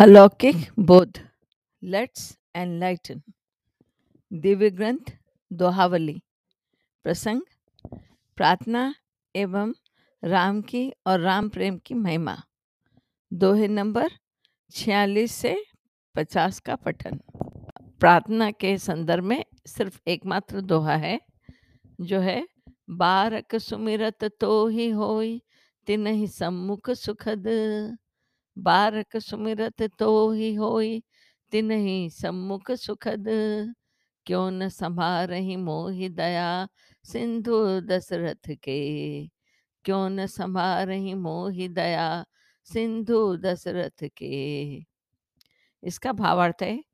अलौकिक बोध let's enlighten. Divya ग्रंथ दोहावली। प्रसंग, प्रार्थना एवं राम की और राम प्रेम की महिमा। दोहे नंबर, छियालीस से पचास का पठन। प्रार्थना के संदर्भ में सिर्फ़ एकमात्र दोहा है, जो है, बारक सुमिरत तो ही होई तिन ही सम्मुख सुखद। बारक सुमिरत तो ही होई, तिनहि सम्मुख सुखद। क्यों न संभारहि मोहि दया सिंधु दशरथ के। क्यों न संभारहि मोहि दया सिंधु दशरथ के। इसका भावार्थ है,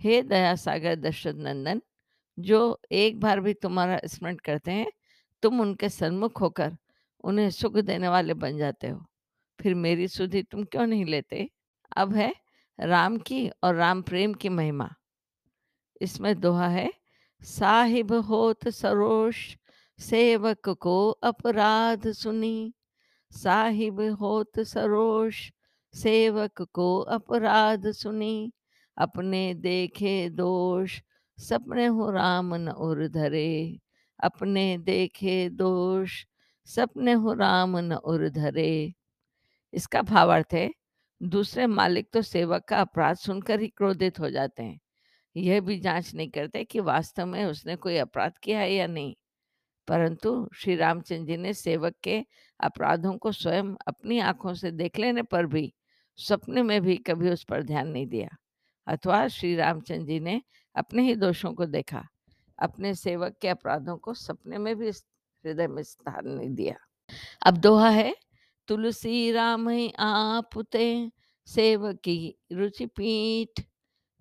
हे दया सागर दशरथ नंदन जो एक बार भी तुम्हारा स्मरण करते हैं, तुम उनके सन्मुख होकर उन्हें सुख देने वाले बन जाते हो। फिर मेरी सुधि तुम क्यों नहीं लेते? अब है राम की और राम प्रेम की महिमा। इसमें दोहा है, साहिब होत सरोष, सेवक को अपराध सुनी। साहिब होत सरोष, सेवक को अपराध सुनी। अपने देखे दोष, सपने हो राम न उर धरे। अपने देखे दोष, सपने हो राम न उर धरे। इसका भावार्थ है, दूसरे मालिक तो सेवक का अपराध सुनकर ही क्रोधित हो जाते हैं। यह भी जाँच नहीं करते कि वास्तव में उसने कोई अपराध किया है या नहीं। परंतु श्री रामचंद्र जी ने सेवक के अपराधों को स्वयं अपनी आँखों से देख लेने पर भी, सपने में भी कभी उस पर ध्यान नहीं दिया, अथवा श्री रामचंद्र जी ने अपने ही दोषों को देखा, अपने सेवक के अपराधों को सपने में भी हृदय में स्थान नहीं दिया। अब दोहा है तुलसी राम आपुते सेवकी रुचि पीठ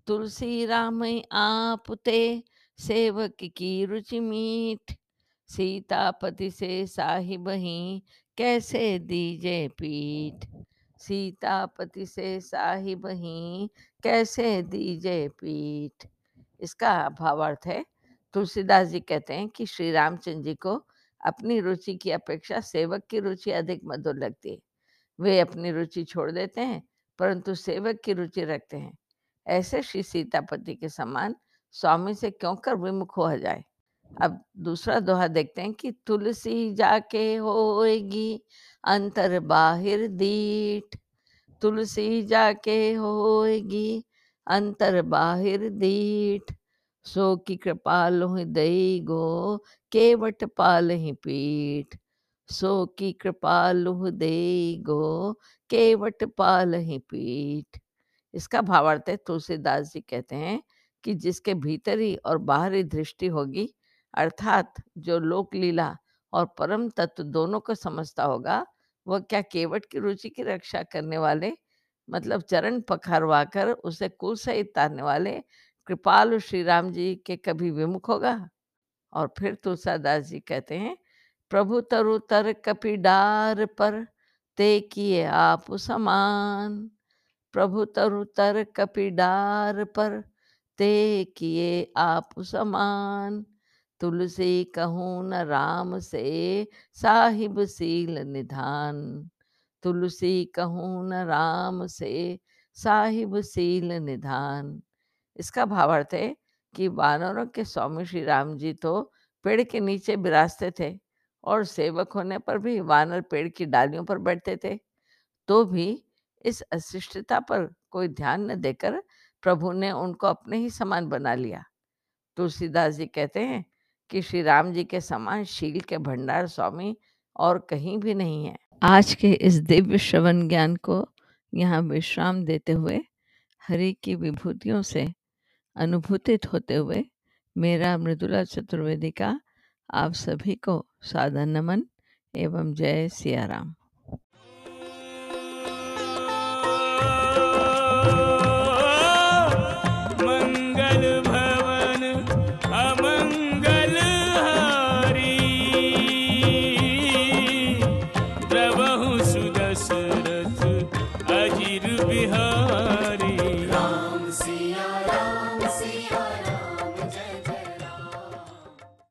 तुलसी राम आपुते सेवक की रुचि मीठ सीतापति से साहिब ही, कैसे दीजे पीठ? सीतापति से साहिब ही, कैसे दीजे पीठ? इसका भावार्थ है, तुलसीदास जी कहते हैं कि श्री रामचंद्र जी को अपनी रुचि की अपेक्षा सेवक की रुचि अधिक मधुर लगती है। वे अपनी रुचि छोड़ देते हैं, परंतु सेवक की रुचि रखते हैं। ऐसे श्री सीतापति के समान स्वामी से क्यों कर विमुख हो जाए? अब दूसरा दोहा देखते हैं कि तुलसी जाके होएगी, अंतर बाहिर दीठ। तुलसी जाके होएगी, अंतर बाहिर दीठ। सो की कृपाल दई गो, केवट पाल ही पीठ। सो की कृपाल दे गो, केवट पाल ही पीठ। इसका भावार्थ है, तुलसीदास जी कहते हैं कि जिसके भीतरी और बाहरी दृष्टि होगी, अर्थात जो लोक लीला और परम तत्व दोनों को समझता होगा, वह क्या केवट की रुचि की रक्षा करने वाले मतलब चरण पखारवा कर उसे कुल सहित तारने वाले कृपालु श्री राम जी के कभी विमुख होगा। और फिर तुलसादास जी कहते हैं, प्रभु तरु तर कपि डार पर ते किए आप समान। प्रभु तरु तर कपि डार पर ते किए आप समान। तुलसी कहूँ न राम से साहिब सील निधान। तुलसी कहूँ न राम से साहिब सील निधान। इसका भावार्थ है कि वानरों के स्वामी श्री राम जी तो पेड़ के नीचे विराजते थे और सेवक होने पर भी वानर पेड़ की डालियों पर बैठते थे। तो भी इस अशिष्टता पर कोई ध्यान न देकर प्रभु ने उनको अपने ही समान बना लिया। तुलसीदास जी कहते हैं कि श्री राम जी के समान शील के भंडार स्वामी और कहीं भी नहीं है। आज के इस दिव्य श्रवण ज्ञान को यहाँ विश्राम देते हुए हरि की विभूतियों से अनुभूतित होते हुए मेरा मृदुला चतुर्वेदी का आप सभी को सादर नमन एवं जय सिया